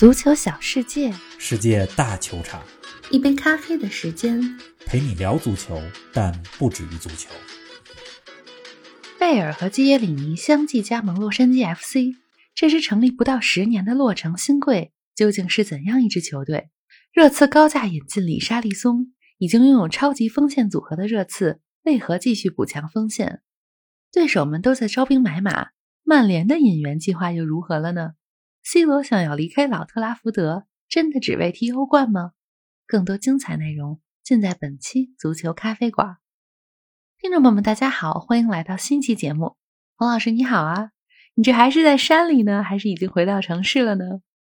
足球小世界，世界大球场，一杯咖啡的时间，陪你聊足球，但不止于足球。贝尔和基耶里尼相继加盟洛杉矶 FC，这支成立不到十年的洛城新贵究竟是怎样一支球队？热刺高价引进里沙利松，已经拥有超级锋线组合的热刺，为何继续补强锋线？对手们都在招兵买马，曼联的引援计划又如何了呢？C 罗想要离开老特拉福德，真的只为踢欧冠吗？更多精彩内容尽在本期足球咖啡馆。听众朋友们，大家好，欢迎来到新期节目。黄老师你好啊，你这还是在山里呢，还是已经回到城市了呢？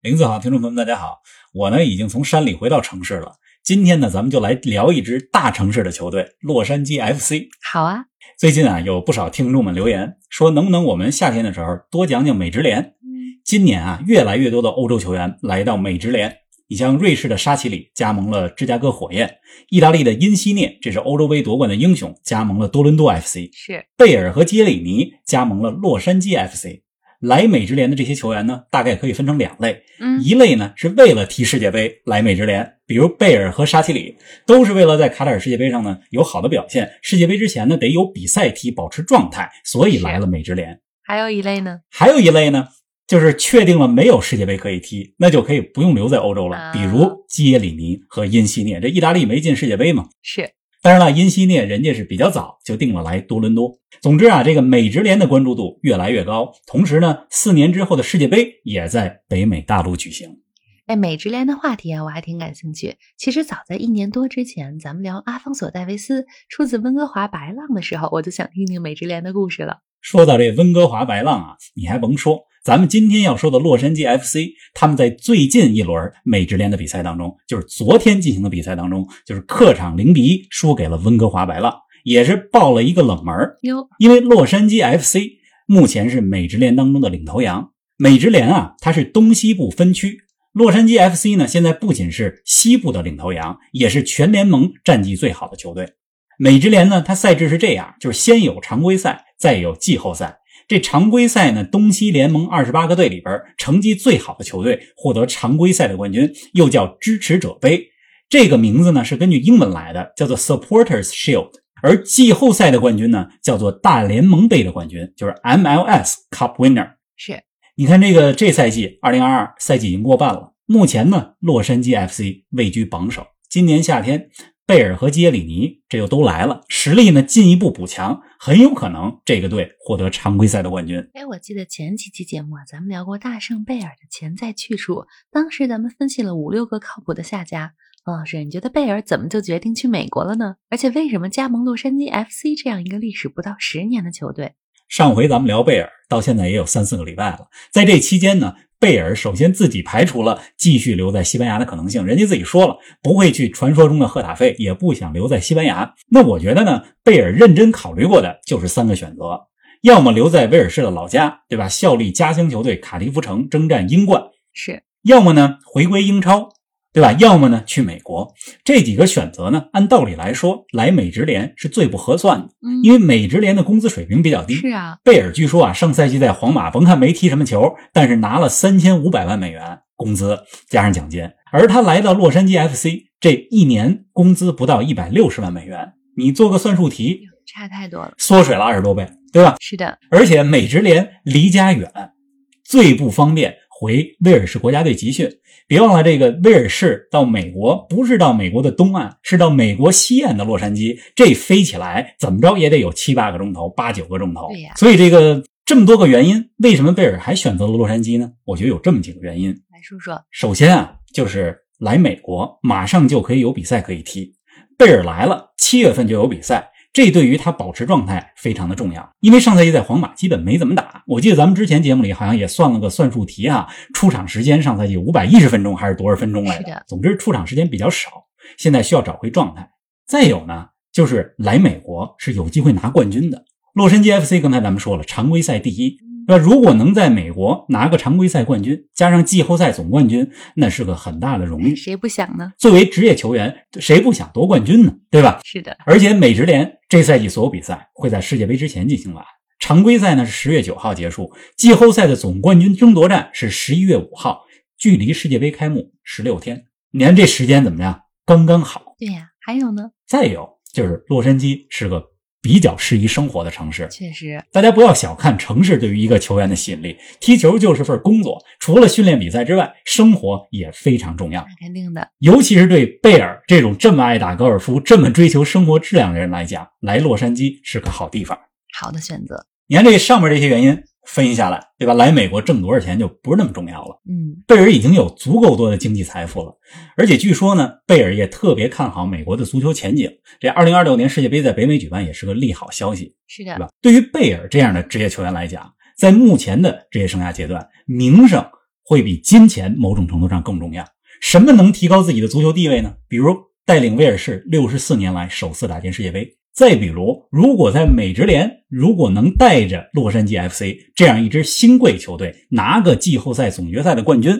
林子好，听众朋友们大家好，我呢已经从山里回到城市了。今天呢，咱们就来聊一支大城市的球队——洛杉矶 FC。好啊，最近啊，有不少听众们留言说，能不能我们夏天的时候多讲讲美职联？今年啊，越来越多的欧洲球员来到美职联。你像瑞士的沙奇里加盟了芝加哥火焰，意大利的因西涅，这是欧洲杯夺冠的英雄，加盟了多伦多 FC。是贝尔和杰里尼加盟了洛杉矶 FC。来美职联的这些球员呢，大概可以分成两类。嗯，一类呢是为了踢世界杯来美职联，比如贝尔和沙奇里，都是为了在卡塔尔世界杯上呢有好的表现。世界杯之前呢得有比赛踢，保持状态，所以来了美职联。还有一类呢，还有一类呢。就是确定了没有世界杯可以踢，那就可以不用留在欧洲了。比如基耶里尼和因西涅，这意大利没进世界杯嘛？是。当然了，因西涅人家是比较早就定了来多伦多。总之啊，这个美职联的关注度越来越高。同时呢，四年之后的世界杯也在北美大陆举行。哎，美职联的话题啊，我还挺感兴趣。其实早在一年多之前，咱们聊阿方索·戴维斯出自温哥华白浪的时候，我就想听听美职联的故事了。说到这温哥华白浪啊，你还甭说。咱们今天要说的洛杉矶 FC，他们在最近一轮美职联的比赛当中，就是昨天进行的比赛当中，就是客场零比一输给了温哥华白浪，也是爆了一个冷门哟。因为洛杉矶 FC 目前是美职联当中的领头羊，美职联啊，它是东西部分区，洛杉矶 FC 呢，现在不仅是西部的领头羊，也是全联盟战绩最好的球队。美职联呢，它赛制是这样，就是先有常规赛，再有季后赛。这常规赛呢，东西联盟二十八个队里边成绩最好的球队获得常规赛的冠军，又叫支持者杯。这个名字呢是根据英文来的，叫做 Supporters Shield。而季后赛的冠军呢，叫做大联盟杯的冠军，就是 MLS Cup Winner。是，你看这个这赛季二零二二赛季已经过半了，目前呢，洛杉矶 FC 位居榜首。今年夏天。贝尔和基耶里尼这又都来了，实力呢进一步补强，很有可能这个队获得常规赛的冠军。哎，我记得前几期节目啊，咱们聊过大圣贝尔的潜在去处，当时咱们分析了五六个靠谱的下家。王老师，你觉得贝尔怎么就决定去美国了呢？而且为什么加盟洛杉矶 FC 这样一个历史不到十年的球队？上回咱们聊贝尔，到现在也有三四个礼拜了，在这期间呢。贝尔首先自己排除了继续留在西班牙的可能性，人家自己说了不会去传说中的赫塔费，也不想留在西班牙。那我觉得呢，贝尔认真考虑过的就是三个选择：要么留在威尔士的老家，对吧？效力家乡球队卡迪夫城，征战英冠；是；要么呢，回归英超。对吧？要么呢去美国，这几个选择呢，按道理来说，来美职联是最不合算的，因为美职联的工资水平比较低。是啊，贝尔据说啊，上赛季在皇马，甭看没踢什么球，但是拿了三千五百万美元工资加上奖金，而他来到洛杉矶 FC，这一年工资不到一百六十万美元，你做个算术题，差太多了，缩水了二十多倍，对吧？是的，而且美职联离家远，最不方便。回威尔士国家队集训，别忘了这个威尔士到美国不是到美国的东岸，是到美国西岸的洛杉矶。这飞起来怎么着也得有七八个钟头，八九个钟头。对呀，所以这个这么多个原因，为什么贝尔还选择了洛杉矶呢？我觉得有这么几个原因。来说说，首先啊，就是来美国马上就可以有比赛可以踢。贝尔来了，七月份就有比赛。这对于他保持状态非常的重要，因为上赛季在皇马基本没怎么打。我记得咱们之前节目里好像也算了个算术题啊，出场时间上赛季五百一十分钟还是多少分钟来着？总之出场时间比较少，现在需要找回状态。再有呢，就是来美国是有机会拿冠军的。洛杉矶 FC 刚才咱们说了，常规赛第一。那如果能在美国拿个常规赛冠军，加上季后赛总冠军，那是个很大的荣誉。谁不想呢？作为职业球员，谁不想夺冠军呢？对吧？是的。而且美职联这赛季所有比赛会在世界杯之前进行完，常规赛呢是十月九号结束，季后赛的总冠军争夺战是十一月五号，距离世界杯开幕十六天，你看这时间怎么样？刚刚好。对呀，还有呢？再有就是洛杉矶是个比较适宜生活的城市。确实，大家不要小看城市对于一个球员的吸引力，踢球就是份工作，除了训练比赛之外，生活也非常重要。那肯定的。尤其是对贝尔这种这么爱打高尔夫、这么追求生活质量的人来讲，来洛杉矶是个好地方。好的选择。你看这上面这些原因。分析下来，对吧？来美国挣多少钱就不是那么重要了。嗯，贝尔已经有足够多的经济财富了，而且据说呢，贝尔也特别看好美国的足球前景。这2026年世界杯在北美举办也是个利好消息，是的，对吧？对于贝尔这样的职业球员来讲，在目前的职业生涯阶段，名声会比金钱某种程度上更重要。什么能提高自己的足球地位呢？比如带领威尔士六十四年来首次打进世界杯。再比如，如果在美职联，如果能带着洛杉矶 FC 这样一支新贵球队拿个季后赛、总决赛的冠军，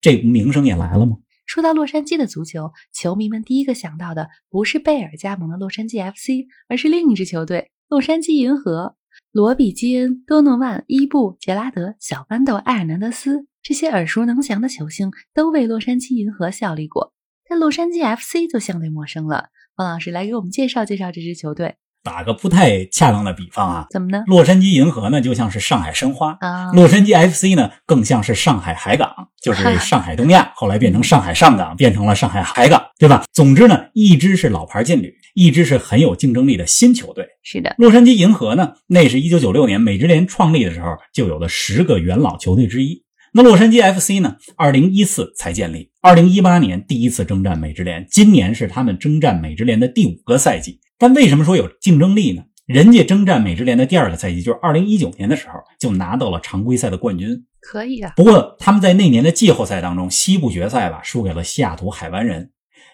这不名声也来了吗？说到洛杉矶的足球，球迷们第一个想到的不是贝尔加盟的洛杉矶 FC，而是另一支球队——洛杉矶银河。罗比基恩、多诺万、伊布、杰拉德、小豌豆、埃尔南德斯这些耳熟能详的球星都为洛杉矶银河效力过，但洛杉矶 FC 就相对陌生了。王老师来给我们介绍介绍这支球队。打个不太恰当的比方啊，怎么呢？洛杉矶银河呢，就像是上海申花啊；洛杉矶 FC 呢，更像是上海海港，就是 上海东亚，后来变成上海上港，变成了上海海港，对吧？总之呢，一支是老牌劲旅，一支是很有竞争力的新球队。是的，洛杉矶银河呢，那是一九九六年美职联创立的时候就有的十个元老球队之一。那洛杉矶 FC 呢？二零一四才建立，二零一八年第一次征战美职联，今年是他们征战美职联的第五个赛季。但为什么说有竞争力呢？人家征战美职联的第二个赛季，就是二零一九年的时候，就拿到了常规赛的冠军，可以啊。不过他们在那年的季后赛当中，西部决赛吧，输给了西雅图海湾人。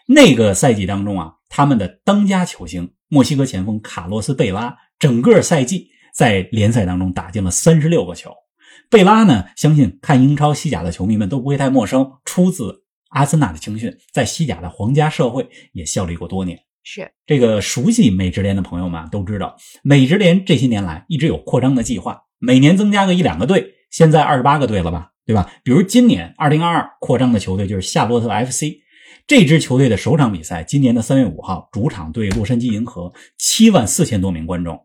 那个赛季当中啊，他们的当家球星墨西哥前锋卡洛斯贝拉，整个赛季在联赛当中打进了三十六个球。贝拉呢？相信看英超西甲的球迷们都不会太陌生，出自阿森纳的青训，在西甲的皇家社会也效力过多年。是这个熟悉美职联的朋友们都知道，美职联这些年来一直有扩张的计划，每年增加个一两个队，现在二十八个队了吧？对吧？比如今年二零二二扩张的球队就是夏洛特 FC，这支球队的首场比赛今年的三月五号主场对洛杉矶银河，七万四千多名观众。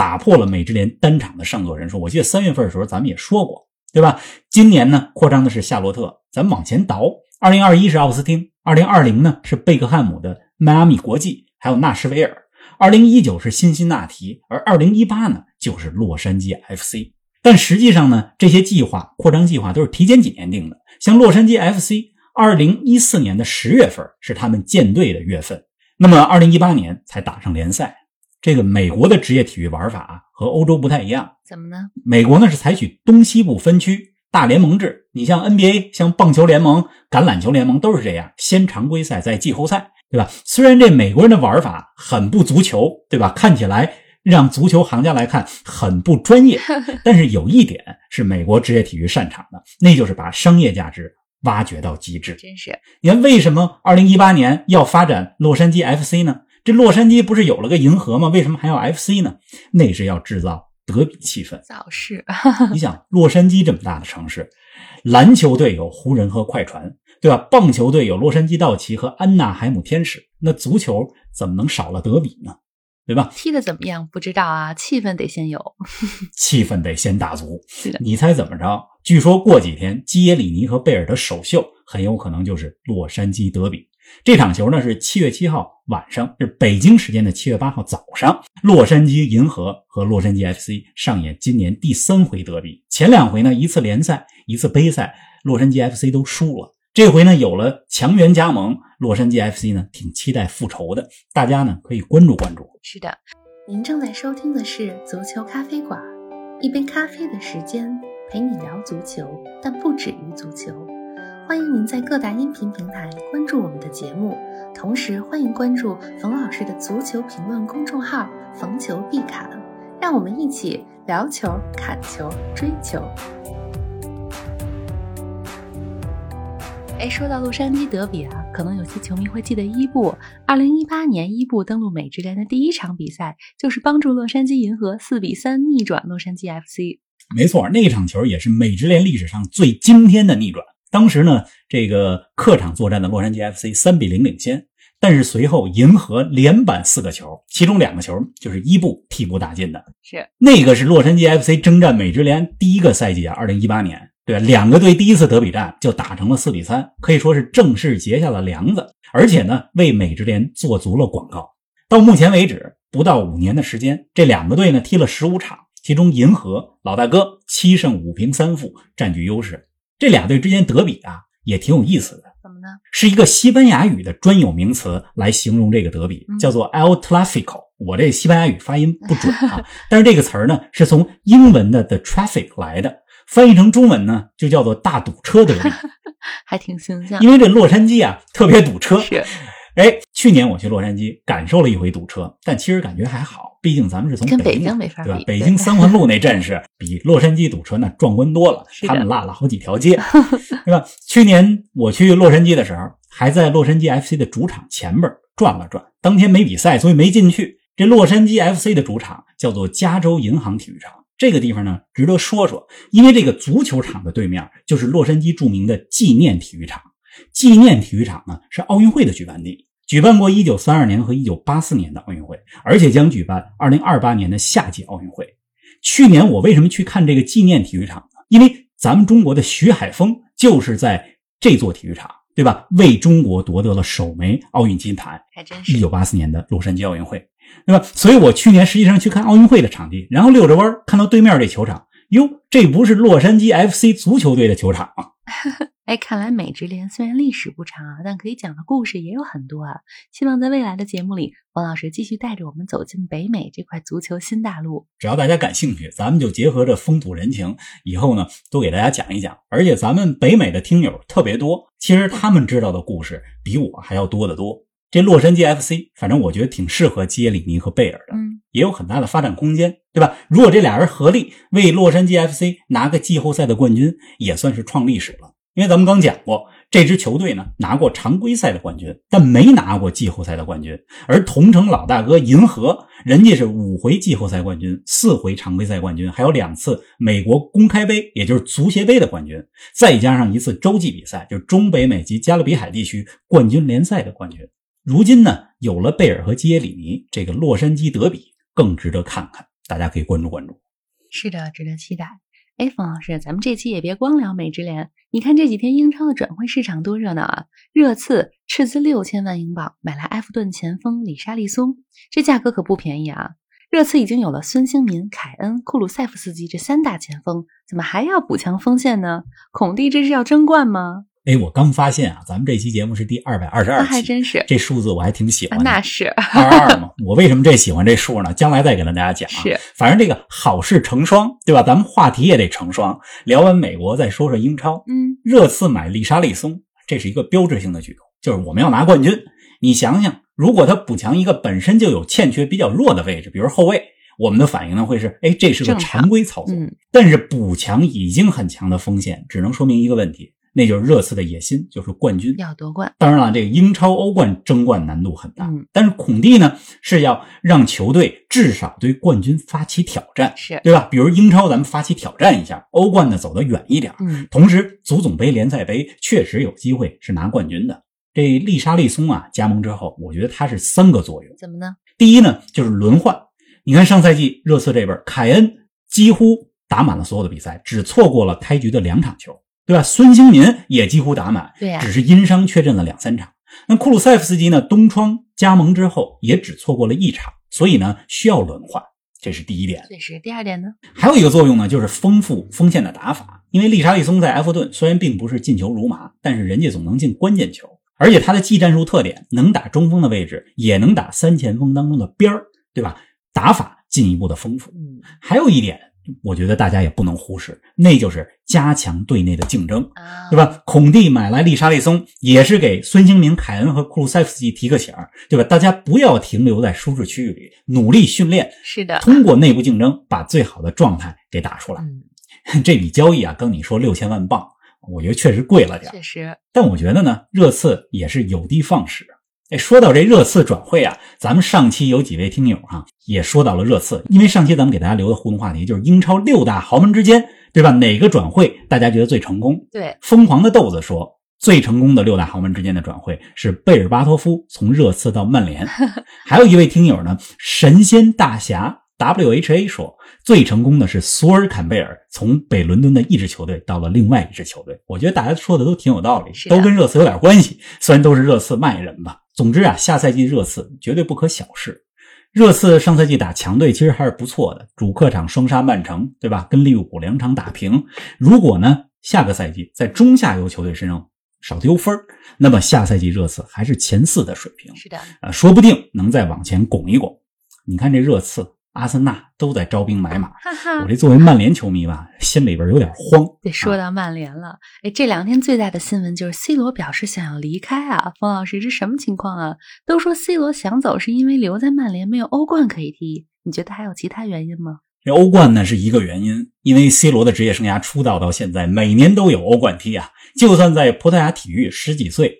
打破了美职联单场的上座人数。我记得三月份的时候咱们也说过，对吧？今年呢扩张的是夏洛特，咱们往前倒，二零二一是奥斯汀，二零二零呢是贝克汉姆的迈阿密国际，还有纳什维尔，二零一九是辛辛那提，而二零一八呢就是洛杉矶 FC。但实际上呢，这些计划扩张计划都是提前几年定的。像洛杉矶 FC，二零一四年的十月份是他们建队的月份，那么二零一八年才打上联赛。这个美国的职业体育玩法和欧洲不太一样，怎么呢？美国呢是采取东西部分区大联盟制，你像 NBA、像棒球联盟、橄榄球联盟都是这样，先常规赛再季后赛，对吧？虽然这美国人的玩法很不足球，对吧？看起来让足球行家来看很不专业，但是有一点是美国职业体育擅长的，那就是把商业价值挖掘到极致。真是，你看为什么二零一八年要发展洛杉矶 FC 呢？这洛杉矶不是有了个银河吗？为什么还要 FC 呢？那是要制造德比气氛。早是，你想，洛杉矶这么大的城市，篮球队有湖人和快船，对吧？棒球队有洛杉矶道奇和安娜海姆天使，那足球怎么能少了德比呢？对吧？踢的怎么样？不知道啊，气氛得先有，气氛得先打足。是的，你猜怎么着？据说过几天，基耶里尼和贝尔的首秀很有可能就是洛杉矶德比。这场球呢是七月七号晚上，是北京时间的七月八号早上，洛杉矶银河和洛杉矶 FC 上演今年第三回德比。前两回呢，一次联赛，一次杯赛，洛杉矶 FC 都输了。这回呢，有了强援加盟，洛杉矶 FC 呢挺期待复仇的。大家呢可以关注关注。是的，您正在收听的是足球咖啡馆，一杯咖啡的时间陪你聊足球，但不止于足球。欢迎您在各大音频平台关注我们的节目，同时欢迎关注冯老师的足球评论公众号“冯球必侃”，让我们一起聊球、砍球、追球。哎，说到洛杉矶德比啊，可能有些球迷会记得伊布。二零一八年伊布登陆美职联的第一场比赛，就是帮助洛杉矶银河四比三逆转洛杉矶 FC。没错，那场球也是美职联历史上最惊天的逆转。当时呢，这个客场作战的洛杉矶 FC 三比零领先，但是随后银河连扳四个球，其中两个球就是伊布替补打进的。是那个是洛杉矶 FC 征战美职联第一个赛季啊，二零一八年，对？两个队第一次德比战就打成了四比三，可以说是正式结下了梁子，而且呢，为美职联做足了广告。到目前为止，不到五年的时间，这两个队呢踢了十五场，其中银河老大哥七胜五平三负，占据优势。这俩队之间德比啊，也挺有意思的。怎么呢？是一个西班牙语的专有名词来形容这个德比，叫做 El Tráfico。我这西班牙语发音不准啊，但是这个词儿呢是从英文的 the traffic 来的，翻译成中文呢就叫做大堵车德比。还挺形象。因为这洛杉矶啊特别堵车。是，哎，去年我去洛杉矶感受了一回堵车，但其实感觉还好，毕竟咱们是从跟北京对吧？北京三环路那阵势比洛杉矶堵车那壮观多了，他们落了好几条街，对吧？去年我去洛杉矶的时候，还在洛杉矶 FC 的主场前边转了转，当天没比赛，所以没进去。这洛杉矶 FC 的主场叫做加州银行体育场，这个地方呢值得说说，因为这个足球场的对面就是洛杉矶著名的纪念体育场。纪念体育场呢是奥运会的举办地，举办过1932年和1984年的奥运会，而且将举办2028年的夏季奥运会。去年我为什么去看这个纪念体育场呢？因为咱们中国的徐海峰就是在这座体育场，对吧？为中国夺得了首枚奥运金牌。还真是。一九八四年的洛杉矶奥运会，对吧？所以我去年实际上去看奥运会的场地，然后溜着弯儿看到对面这球场，哟，这不是洛杉矶 FC 足球队的球场吗？哎，看来美职联虽然历史不长啊，但可以讲的故事也有很多啊。希望在未来的节目里，王老师继续带着我们走进北美这块足球新大陆。只要大家感兴趣，咱们就结合着风土人情，以后呢多给大家讲一讲。而且咱们北美的听友特别多，其实他们知道的故事比我还要多得多。这洛杉矶 FC，反正我觉得挺适合基耶里尼和贝尔的，嗯，也有很大的发展空间，对吧？如果这俩人合力为洛杉矶 FC 拿个季后赛的冠军，也算是创历史了。因为咱们刚讲过，这支球队呢拿过常规赛的冠军，但没拿过季后赛的冠军。而同城老大哥银河，人家是五回季后赛冠军，四回常规赛冠军，还有两次美国公开杯，也就是足协杯的冠军，再加上一次洲际比赛，就是中北美及加勒比海地区冠军联赛的冠军。如今呢，有了贝尔和基耶里尼，这个洛杉矶德比更值得看看，大家可以关注关注。是的，值得期待。哎，冯老师，咱们这期也别光聊美职联，你看这几天英超的转会市场多热闹啊！热刺斥资六千万英镑买来埃弗顿前锋里沙利松，这价格可不便宜啊！热刺已经有了孙兴民、凯恩、库鲁塞夫斯基这三大前锋，怎么还要补强锋线呢？孔蒂这是要争冠吗？哎，我刚发现啊，咱们这期节目是第二百二十二期，还真是，这数字我还挺喜欢的。啊那是二二嘛，我为什么这喜欢这数呢？将来再给大家讲啊。是，反正这个好事成双，对吧？咱们话题也得成双。聊完美国，再说说英超。嗯，热刺买丽莎利松，这是一个标志性的举动，就是我们要拿冠军。你想想，如果他补强一个本身就有欠缺比较弱的位置，比如后卫，我们的反应呢会是，哎，这是个常常规操作。嗯但是补强已经很强的风险，只能说明一个问题，那就是热刺的野心，就是冠军。要夺冠，当然了，这个英超、欧冠争冠难度很大，嗯但是孔蒂呢是要让球队至少对冠军发起挑战，是，对吧？比如英超咱们发起挑战一下，欧冠呢走得远一点，嗯，同时足总杯、联赛杯确实有机会是拿冠军的。这利沙利松啊加盟之后，我觉得他是三个作用。怎么呢？第一呢，就是轮换。你看上赛季热刺这边，凯恩几乎打满了所有的比赛，只错过了开局的两场球，对吧？孙兴民也几乎打满，对呀只是因伤缺阵了两三场。那库鲁塞夫斯基呢？东窗加盟之后也只错过了一场，所以呢需要轮换，这是第一点。这是第二点呢？还有一个作用呢，就是丰富锋线的打法。因为利查利松在埃弗顿虽然并不是进球如麻，但是人家总能进关键球，而且他的技战术特点能打中锋的位置，也能打三前锋当中的边儿，对吧？打法进一步的丰富。嗯还有一点，我觉得大家也不能忽视，那就是加强对内的竞争。啊，对？吧？孔蒂买来利沙利松，也是给孙兴民、凯恩和库鲁塞夫斯基提个醒儿，对吧？大家不要停留在舒适区域里，努力训练，是的，通过内部竞争把最好的状态给打出来。嗯，这笔交易啊，跟你说六千万镑，我觉得确实贵了点儿，确实，但我觉得呢，热刺也是有的放矢。哎，说到这热刺转会啊，咱们上期有几位听友啊、也说到了热刺，因为上期咱们给大家留的互动话题就是英超六大豪门之间对吧？哪个转会大家觉得最成功？对，疯狂的豆子说，最成功的六大豪门之间的转会是贝尔巴托夫从热刺到曼联。还有一位听友呢，神仙大侠 WHA 说，最成功的是索尔坎贝尔从北伦敦的一支球队到了另外一支球队。我觉得大家说的都挺有道理，都跟热刺有点关系。虽然都是热刺卖人吧。总之啊，下赛季热刺绝对不可小视。热刺上赛季打强队其实还是不错的，主客场双杀曼城，对吧？跟利物浦两场打平。如果呢下个赛季在中下游球队身上少丢分那么下赛季热刺还是前四的水平。是的，呃，说不定能再往前拱一拱。你看这热刺。阿森纳都在招兵买马，哈哈我这作为曼联球迷吧，心里边有点慌。得说到曼联了，哎，这两天最大的新闻就是 C 罗表示想要离开啊，冯老师，这什么情况啊？都说 C 罗想走是因为留在曼联没有欧冠可以踢，你觉得还有其他原因吗？这欧冠呢是一个原因，因为 C 罗的职业生涯出道到现在，每年都有欧冠踢啊，就算在葡萄牙体育十几岁。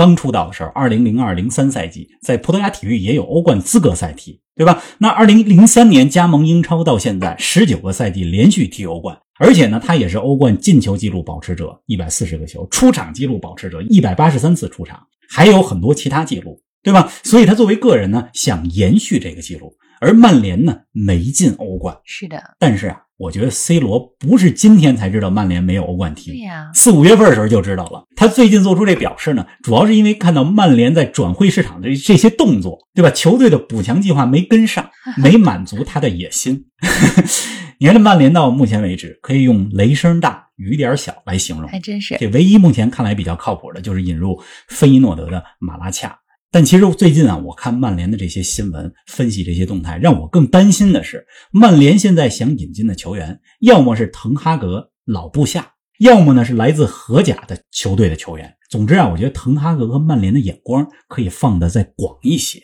刚出道的时候，二零零二零三赛季在葡萄牙体育也有欧冠资格赛踢，对吧？那二零零三年加盟英超到现在十九个赛季连续踢欧冠，而且呢，他也是欧冠进球纪录保持者，一百四十个球，出场纪录保持者，一百八十三次出场，还有很多其他记录，对吧？所以他作为个人呢，想延续这个记录。而曼联呢，没进欧冠，是的。但是啊，我觉得 C 罗不是今天才知道曼联没有欧冠踢，对呀，四五月份的时候就知道了。他最近做出这表示呢，主要是因为看到曼联在转会市场的这些动作，对吧？球队的补强计划没跟上，没满足他的野心。你看这曼联到目前为止，可以用雷声大雨点小来形容，还真是。这唯一目前看来比较靠谱的就是引入费伊诺德的马拉恰。但其实最近啊，我看曼联的这些新闻，分析这些动态，让我更担心的是，曼联现在想引进的球员，要么是滕哈格老部下，要么呢是来自荷甲的球队的球员。总之啊，我觉得滕哈格和曼联的眼光可以放得再广一些。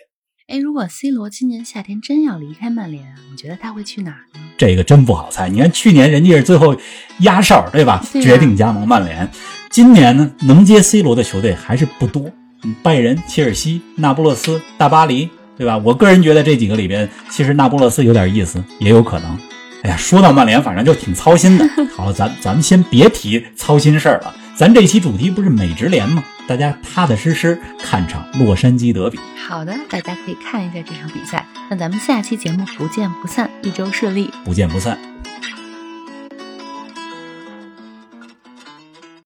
哎，如果 C 罗今年夏天真要离开曼联啊，你觉得他会去哪儿呢？这个真不好猜。你看去年人家是最后压哨，对吧？决定加盟曼联。今年呢，能接 C 罗的球队还是不多。拜仁、切尔西、那不勒斯、大巴黎，对吧？我个人觉得这几个里边，其实那不勒斯有点意思，也有可能。哎呀，说到曼联，反正就挺操心的。好了，咱咱们先别提操心事儿了。咱这期主题不是美职联吗？大家踏踏实实看场洛杉矶德比。好的，大家可以看一下这场比赛。那咱们下期节目不见不散，一周顺利，不见不散。